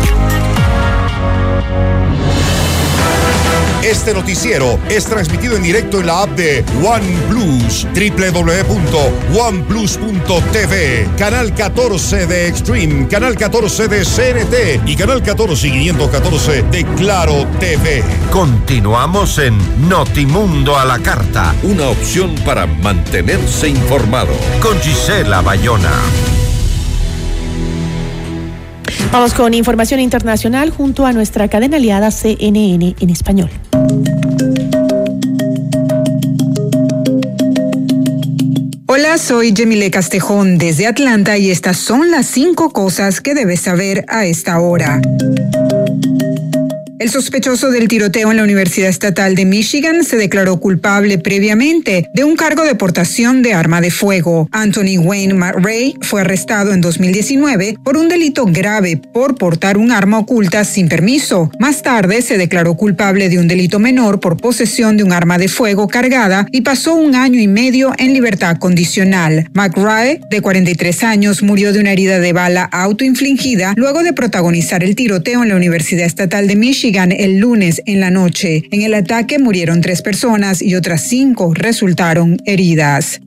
Speaker 2: Este noticiero es transmitido en directo en la app de OnePlus, www.oneplus.tv, canal 14 de Extreme, canal 14 de CNT y canal 14 y 514 de Claro TV.
Speaker 1: Continuamos en Notimundo a la Carta, una opción para mantenerse informado con Gisela Bayona.
Speaker 3: Vamos con información internacional junto a nuestra cadena aliada CNN en español.
Speaker 22: Hola, soy Jemile Castejón desde Atlanta y estas son las cinco cosas que debes saber a esta hora. El sospechoso del tiroteo en la Universidad Estatal de Michigan se declaró culpable previamente de un cargo de portación de arma de fuego. Anthony Wayne McRae fue arrestado en 2019 por un delito grave por portar un arma oculta sin permiso. Más tarde se declaró culpable de un delito menor por posesión de un arma de fuego cargada y pasó un año y medio en libertad condicional. McRae, de 43 años, murió de una herida de bala autoinfligida luego de protagonizar el tiroteo en la Universidad Estatal de Michigan el lunes en la noche. En el ataque murieron tres personas y otras cinco resultaron heridas.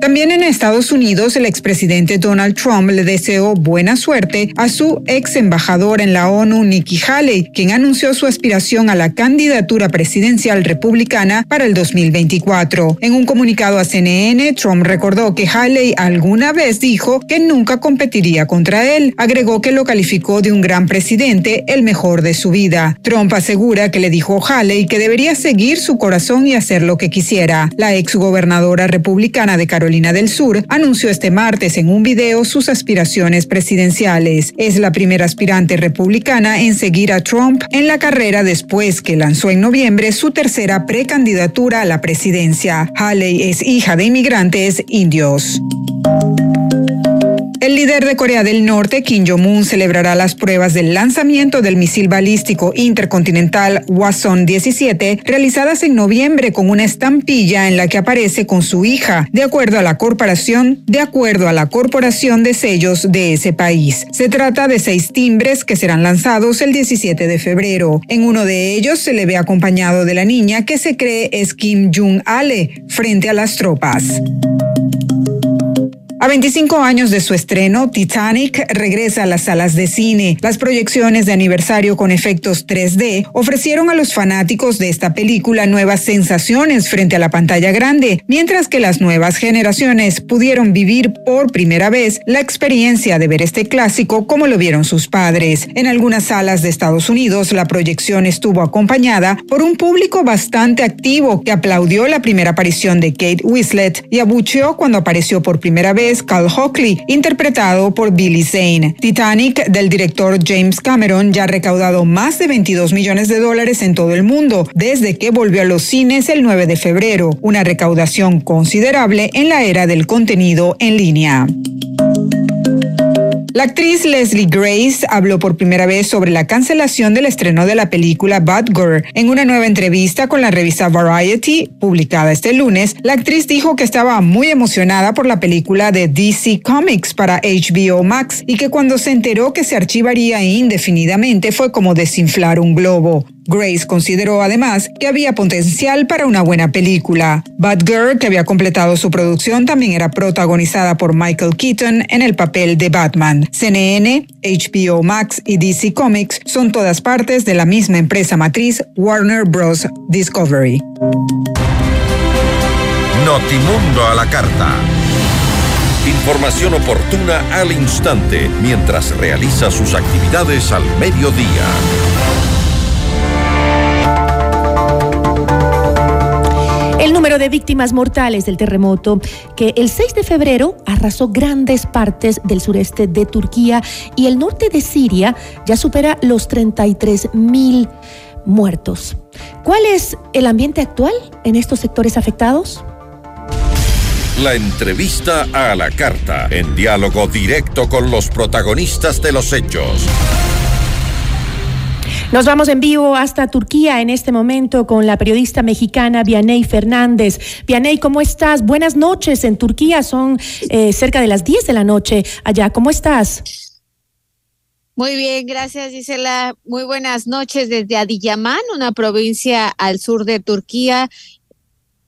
Speaker 22: También en Estados Unidos, el expresidente Donald Trump le deseó buena suerte a su ex embajador en la ONU, Nikki Haley, quien anunció su aspiración a la candidatura presidencial republicana para el 2024. En un comunicado a CNN, Trump recordó que Haley alguna vez dijo que nunca competiría contra él. Agregó que lo calificó de un gran presidente, el mejor de su vida. Trump asegura que le dijo Haley que debería seguir su corazón y hacer lo que quisiera. La ex gobernadora republicana de Carolina del Sur, anunció este martes en un video sus aspiraciones presidenciales. Es la primera aspirante republicana en seguir a Trump en la carrera después que lanzó en noviembre su tercera precandidatura a la presidencia. Haley es hija de inmigrantes indios. El líder de Corea del Norte, Kim Jong-un, celebrará las pruebas del lanzamiento del misil balístico intercontinental Hwasong-17 realizadas en noviembre con una estampilla en la que aparece con su hija, de acuerdo a la corporación, de acuerdo a la corporación de sellos de ese país. Se trata de seis timbres que serán lanzados el 17 de febrero. En uno de ellos se le ve acompañado de la niña que se cree es Kim Jong-ale frente a las tropas. A 25 años de su estreno, Titanic regresa a las salas de cine. Las proyecciones de aniversario con efectos 3D ofrecieron a los fanáticos de esta película nuevas sensaciones frente a la pantalla grande, mientras que las nuevas generaciones pudieron vivir por primera vez la experiencia de ver este clásico como lo vieron sus padres. En algunas salas de Estados Unidos, la proyección estuvo acompañada por un público bastante activo que aplaudió la primera aparición de Kate Winslet y abucheó cuando apareció por primera vez Cal Hockley, interpretado por Billy Zane. Titanic, del director James Cameron, ya ha recaudado más de 22 millones de dólares en todo el mundo desde que volvió a los cines el 9 de febrero, una recaudación considerable en la era del contenido en línea. La actriz Leslie Grace habló por primera vez sobre la cancelación del estreno de la película Bad Girl. En una nueva entrevista con la revista Variety, publicada este lunes, la actriz dijo que estaba muy emocionada por la película de DC Comics para HBO Max y que cuando se enteró que se archivaría indefinidamente fue como desinflar un globo. Grace consideró además que había potencial para una buena película. Bad Girl, que había completado su producción, también era protagonizada por Michael Keaton en el papel de Batman. CNN, HBO Max y DC Comics son todas partes de la misma empresa matriz Warner Bros. Discovery.
Speaker 1: Notimundo a la carta. Información oportuna al instante mientras realiza sus actividades al mediodía.
Speaker 3: De víctimas mortales del terremoto que el 6 de febrero arrasó grandes partes del sureste de Turquía y el norte de Siria ya supera los 33 mil muertos. ¿Cuál es el ambiente actual en estos sectores afectados?
Speaker 1: La entrevista a la carta, en diálogo directo con los protagonistas de los hechos.
Speaker 3: Nos vamos en vivo hasta Turquía en este momento con la periodista mexicana Vianey Fernández. Vianey, ¿cómo estás? Buenas noches en Turquía, son eh, cerca de las 10 de la noche allá. ¿Cómo estás?
Speaker 23: Muy bien, gracias Gisela. Muy buenas noches desde Adiyaman, una provincia al sur de Turquía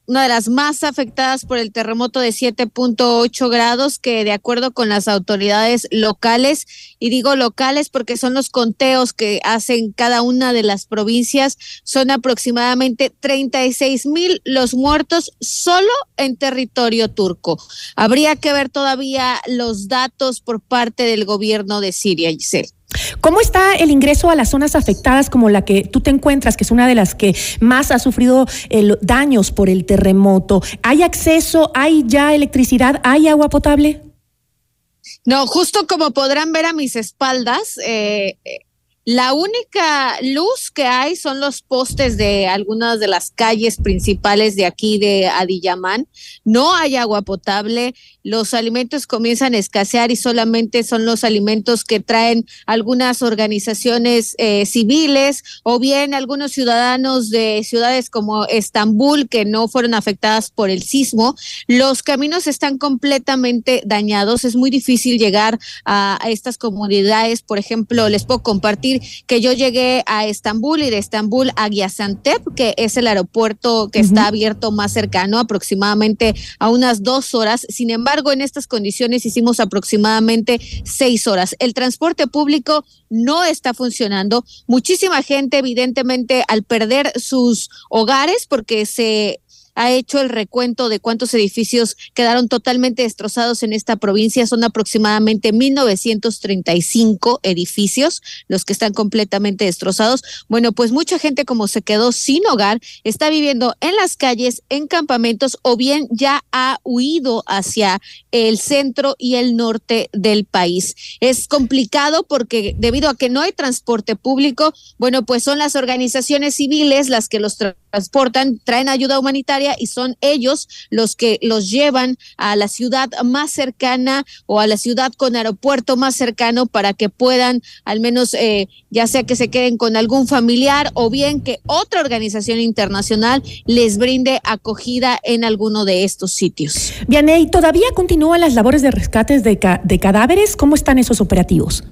Speaker 23: una de las más afectadas por el terremoto de 7.8 grados, que de acuerdo con las autoridades locales, y digo locales porque son los conteos que hacen cada una de las provincias, son aproximadamente 36 mil los muertos solo en territorio turco. Habría que ver todavía los datos por parte del gobierno de Siria, Giselle.
Speaker 3: ¿Cómo está el ingreso a las zonas afectadas como la que tú te encuentras, que es una de las que más ha sufrido el, daños por el terremoto? ¿Hay acceso? ¿Hay ya electricidad? ¿Hay agua potable?
Speaker 23: No, justo como podrán ver a mis espaldas, eh, la única luz que hay son los postes de algunas de las calles principales de aquí de Adiyamán. No hay agua potable, los alimentos comienzan a escasear y solamente son los alimentos que traen algunas organizaciones eh, civiles o bien algunos ciudadanos de ciudades como Estambul que no fueron afectadas por el sismo. Los caminos están completamente dañados. Es muy difícil llegar a, a estas comunidades. Por ejemplo, les puedo compartir que yo llegué a Estambul y de Estambul a Gaziantep, que es el aeropuerto que está abierto más cercano, aproximadamente a unas dos horas. Sin embargo, en estas condiciones hicimos aproximadamente seis horas. El transporte público no está funcionando. Muchísima gente, evidentemente, al perder sus hogares, porque se ha hecho el recuento de cuántos edificios quedaron totalmente destrozados en esta provincia. Son aproximadamente 1.935 edificios los que están completamente destrozados. Bueno, pues mucha gente como se quedó sin hogar, está viviendo en las calles, en campamentos o bien ya ha huido hacia el centro y el norte del país. Es complicado porque debido a que no hay transporte público, bueno, pues son las organizaciones civiles las que los transportan, traen ayuda humanitaria y son ellos los que los llevan a la ciudad más cercana o a la ciudad con aeropuerto más cercano para que puedan al menos eh, ya sea que se queden con algún familiar o bien que otra organización internacional les brinde acogida en alguno de estos sitios.
Speaker 3: Vianey, ¿todavía continúan las labores de rescates de, de cadáveres? ¿Cómo están esos operativos?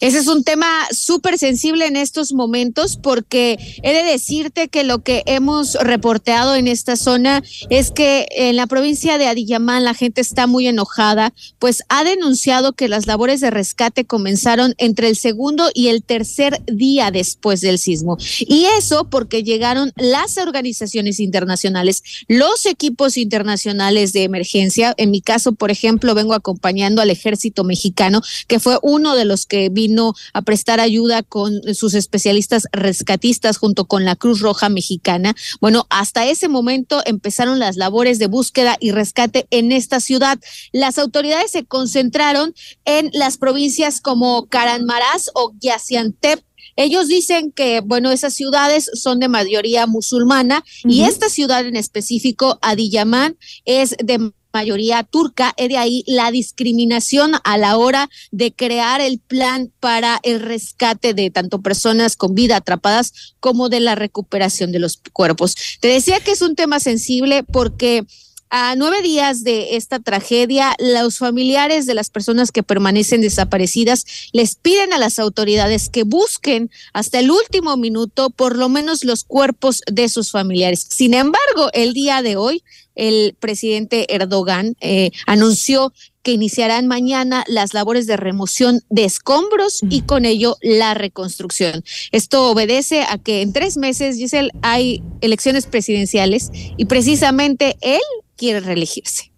Speaker 23: Ese es un tema súper sensible en estos momentos porque he de decirte que lo que hemos reporteado en esta zona es que en la provincia de Adiyamán la gente está muy enojada, pues ha denunciado que las labores de rescate comenzaron entre el segundo y el tercer día después del sismo. Y eso porque llegaron las organizaciones internacionales, los equipos internacionales de emergencia. En mi caso, por ejemplo, vengo acompañando al ejército mexicano, que fue uno de los que vino a prestar ayuda con sus especialistas rescatistas junto con la Cruz Roja Mexicana. Bueno, hasta ese momento empezaron las labores de búsqueda y rescate en esta ciudad. Las autoridades se concentraron en las provincias como Caranmaraz o Gaziantep, ellos dicen que, bueno, esas ciudades son de mayoría musulmana y esta ciudad en específico, Adiyaman, es de mayoría turca, es de ahí la discriminación a la hora de crear el plan para el rescate de tanto personas con vida atrapadas como de la recuperación de los cuerpos. Te decía que es un tema sensible porque a nueve días de esta tragedia, los familiares de las personas que permanecen desaparecidas les piden a las autoridades que busquen hasta el último minuto por lo menos los cuerpos de sus familiares. Sin embargo, el día de hoy, el presidente Erdogan eh, anunció que iniciarán mañana las labores de remoción de escombros y con ello la reconstrucción. Esto obedece a que en tres meses, Giselle, hay elecciones presidenciales y precisamente él quiere reelegirse.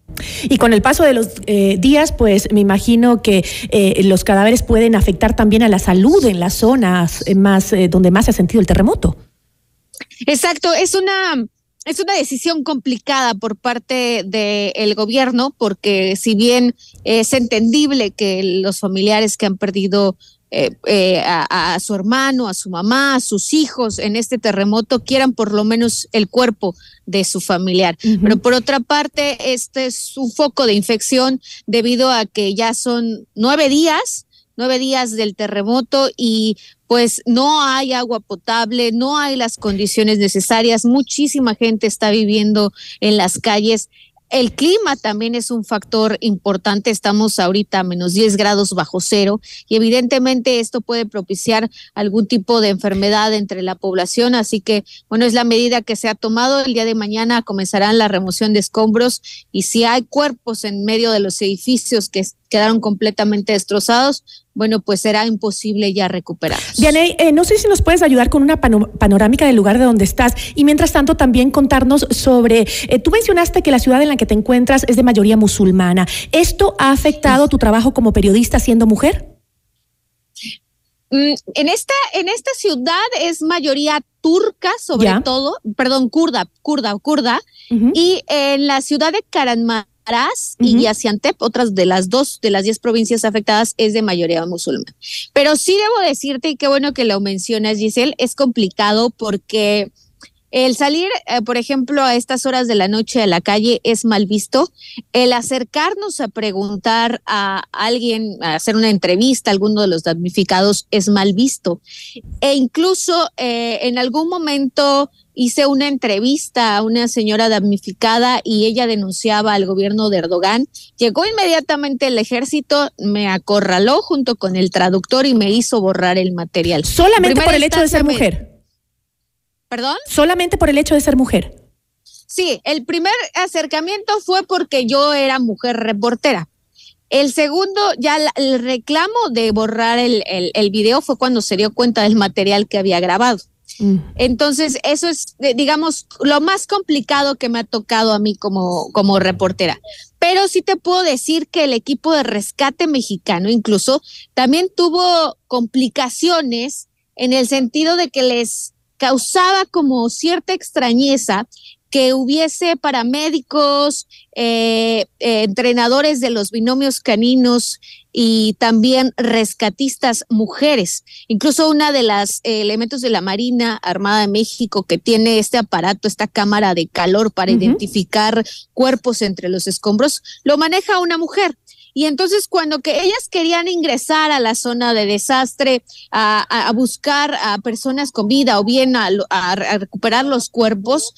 Speaker 3: Y con el paso de los eh, días, pues me imagino que eh, los cadáveres pueden afectar también a la salud en las zonas más donde más se ha sentido el terremoto.
Speaker 23: Exacto, es una es una decisión complicada por parte del gobierno, porque si bien es entendible que los familiares que han perdido eh, eh, a, su hermano, a su mamá, a sus hijos en este terremoto quieran por lo menos el cuerpo de su familiar. Pero por otra parte, este es un foco de infección debido a que ya son nueve días nueve días del terremoto y pues no hay agua potable, no hay las condiciones necesarias, muchísima gente está viviendo en las calles El clima también es un factor importante. Estamos ahorita a menos 10 grados bajo cero y evidentemente esto puede propiciar algún tipo de enfermedad entre la población. Así que, bueno, es la medida que se ha tomado. El día de mañana comenzarán la remoción de escombros y si hay cuerpos en medio de los edificios que quedaron completamente destrozados, bueno, pues será imposible ya recuperar.
Speaker 3: Diane, eh, no sé si nos puedes ayudar con una panorámica del lugar de donde estás y mientras tanto también contarnos sobre, eh, tú mencionaste que la ciudad en la que te encuentras es de mayoría musulmana. ¿Esto ha afectado tu trabajo como periodista siendo mujer?
Speaker 23: Mm, en esta, en esta ciudad es mayoría turca, sobre todo, perdón, kurda, kurda, kurda, y en la ciudad de Karanma y otras de las dos de las diez provincias afectadas, es de mayoría musulmana. Pero sí debo decirte, y qué bueno que lo mencionas, Giselle, es complicado porque el salir, eh, por ejemplo, a estas horas de la noche a la calle es mal visto. El acercarnos a preguntar a alguien, a hacer una entrevista a alguno de los damnificados es mal visto. E incluso eh, en algún momento hice una entrevista a una señora damnificada y ella denunciaba al gobierno de Erdogan. Llegó inmediatamente el ejército, me acorraló junto con el traductor y me hizo borrar el material.
Speaker 3: Solamente por el hecho de ser mujer.
Speaker 23: ¿Perdón?
Speaker 3: Solamente por el hecho de ser mujer.
Speaker 23: Sí, el primer acercamiento fue porque yo era mujer reportera. El segundo, ya el reclamo de borrar el, el, video fue cuando se dio cuenta del material que había grabado. Mm. Entonces, eso es, digamos, lo más complicado que me ha tocado a mí como, como reportera. Pero sí te puedo decir que el equipo de rescate mexicano incluso también tuvo complicaciones en el sentido de que les causaba como cierta extrañeza que hubiese paramédicos, eh, eh, entrenadores de los binomios caninos y también rescatistas mujeres. Incluso una de las eh, elementos de la Marina Armada de México que tiene este aparato, esta cámara de calor para identificar cuerpos entre los escombros, lo maneja una mujer. Y entonces cuando que ellas querían ingresar a la zona de desastre, a, buscar a personas con vida o bien a, recuperar los cuerpos,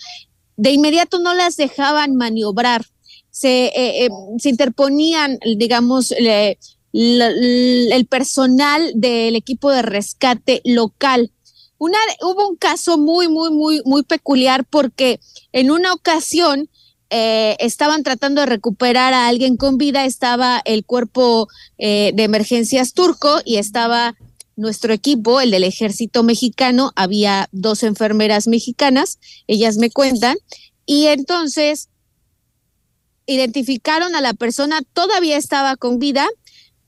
Speaker 23: de inmediato no las dejaban maniobrar. Se, eh, eh, se interponían, digamos, el personal del equipo de rescate local. Una, hubo un caso muy, muy, muy, muy peculiar porque en una ocasión eh, estaban tratando de recuperar a alguien con vida, estaba el cuerpo eh, de emergencias turco y estaba nuestro equipo, el del ejército mexicano, había dos enfermeras mexicanas, ellas me cuentan, y entonces identificaron a la persona, todavía estaba con vida,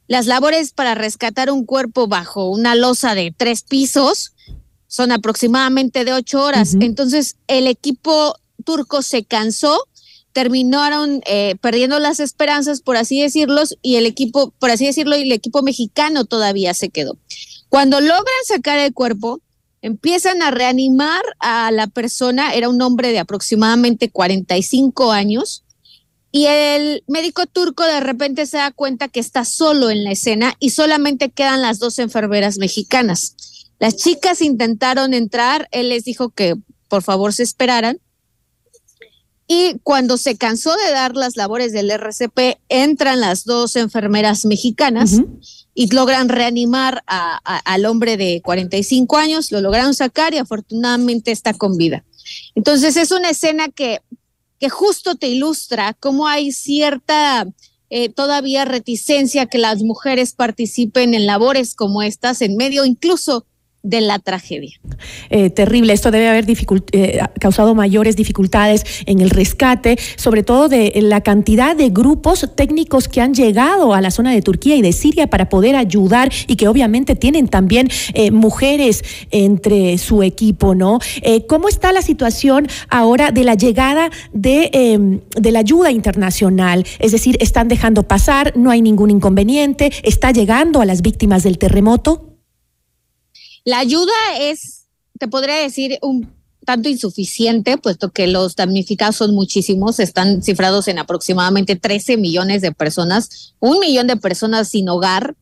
Speaker 23: las labores para rescatar un cuerpo bajo una losa de tres pisos son aproximadamente de ocho horas. Entonces el equipo turco se cansó terminaron eh, perdiendo las esperanzas, por así decirlo, y el equipo, por así decirlo, y el equipo mexicano todavía se quedó. Cuando logran sacar el cuerpo, empiezan a reanimar a la persona, era un hombre de aproximadamente 45 años, y el médico turco de repente se da cuenta que está solo en la escena y solamente quedan las dos enfermeras mexicanas. Las chicas intentaron entrar, él les dijo que por favor se esperaran y cuando se cansó de dar las labores del RCP, entran las dos enfermeras mexicanas y logran reanimar al hombre de 45 años, lo lograron sacar y afortunadamente está con vida. Entonces es una escena que, que justo te ilustra cómo hay cierta eh, todavía reticencia que las mujeres participen en labores como estas, en medio incluso de la tragedia.
Speaker 3: Eh, terrible, esto debe haber eh, causado mayores dificultades en el rescate, sobre todo de la cantidad de grupos técnicos que han llegado a la zona de Turquía y de Siria para poder ayudar y que obviamente tienen también eh, mujeres entre su equipo, ¿no? ¿Cómo está la situación ahora de la llegada de, em, de la ayuda internacional? Es decir, ¿están dejando pasar? ¿No hay ningún inconveniente? ¿Está llegando a las víctimas del terremoto?
Speaker 23: La ayuda es, te podría decir, un tanto insuficiente, puesto que los damnificados son muchísimos, están cifrados en aproximadamente 13 millones de personas, un millón de personas sin hogar.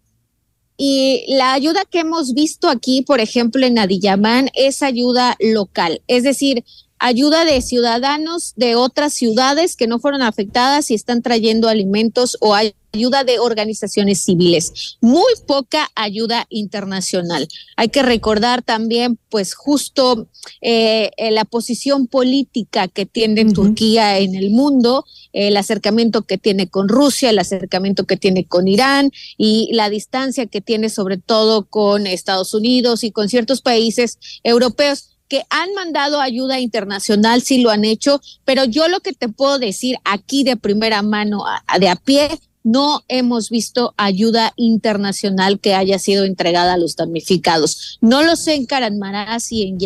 Speaker 23: Y la ayuda que hemos visto aquí, por ejemplo, en Adiyaman, es ayuda local. Es decir, ayuda de ciudadanos de otras ciudades que no fueron afectadas y están trayendo alimentos o ayuda de organizaciones civiles. Muy poca ayuda internacional. Hay que recordar también, pues justo eh, la posición política que tiene Turquía en el mundo, el acercamiento que tiene con Rusia, el acercamiento que tiene con Irán y la distancia que tiene sobre todo con Estados Unidos y con ciertos países europeos que han mandado ayuda internacional, sí lo han hecho, pero yo lo que te puedo decir aquí de primera mano, de a pie, no hemos visto ayuda internacional que haya sido entregada a los damnificados. No lo sé en Karanmaraz y en,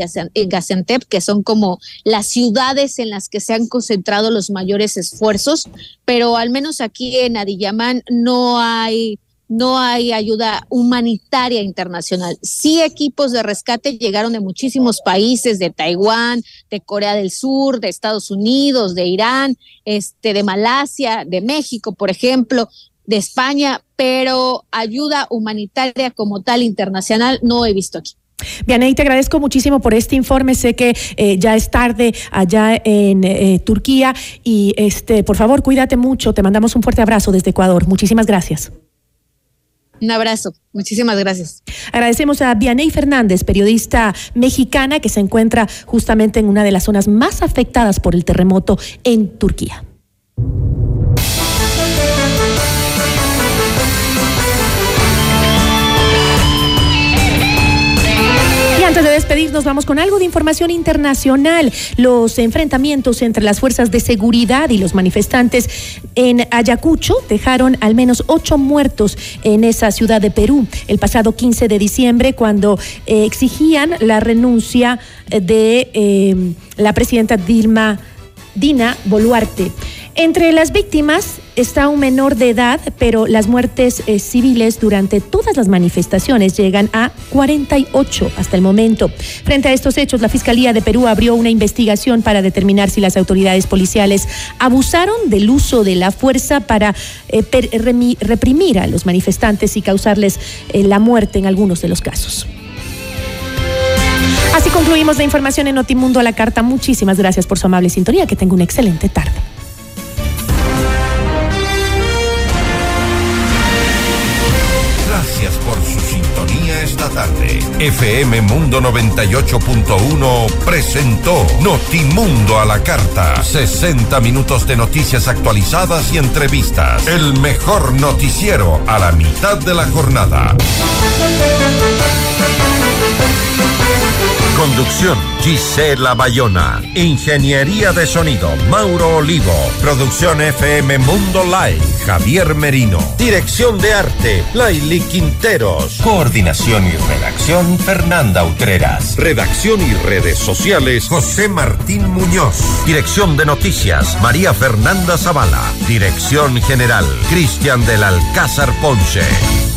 Speaker 23: Gaziantep, que son como las ciudades en las que se han concentrado los mayores esfuerzos, pero al menos aquí en Adiyaman no hay no hay ayuda humanitaria internacional. Sí equipos de rescate llegaron de muchísimos países, de Taiwán, de Corea del Sur, de Estados Unidos, de Irán, este, de Malasia, de México, por ejemplo, de España, pero ayuda humanitaria como tal internacional no he visto aquí.
Speaker 3: Vianey, te agradezco muchísimo por este informe. Sé que eh, ya es tarde allá en eh, Turquía y este, por favor, cuídate mucho. Te mandamos un fuerte abrazo desde Ecuador. Muchísimas gracias.
Speaker 23: Un abrazo. Muchísimas gracias.
Speaker 3: Agradecemos a Vianey Fernández, periodista mexicana que se encuentra justamente en una de las zonas más afectadas por el terremoto en Turquía. Despedirnos, vamos con algo de información internacional. Los enfrentamientos entre las fuerzas de seguridad y los manifestantes en Ayacucho dejaron al menos ocho muertos en esa ciudad de Perú el pasado 15 de diciembre, cuando eh, exigían la renuncia de eh, la presidenta Dilma Dina Boluarte. Entre las víctimas está un menor de edad, pero las muertes eh, civiles durante todas las manifestaciones llegan a 48 hasta el momento. Frente a estos hechos, la Fiscalía de Perú abrió una investigación para determinar si las autoridades policiales abusaron del uso de la fuerza para eh, reprimir a los manifestantes y causarles eh, la muerte en algunos de los casos. Así concluimos la información en Notimundo a la carta. Muchísimas gracias por su amable sintonía. Que tenga una excelente
Speaker 1: tarde. FM Mundo 98.1 presentó Notimundo a la carta. 60 minutos de noticias actualizadas y entrevistas. El mejor noticiero a la mitad de la jornada. Conducción Gisela Bayona. Ingeniería de sonido Mauro Olivo. Producción FM Mundo Live Javier Merino. Dirección de arte Laili Quinteros. Coordinación y redacción Fernanda Utreras. Redacción y redes sociales José Martín Muñoz. Dirección de noticias María Fernanda Zavala. Dirección general Cristian del Alcázar Ponce.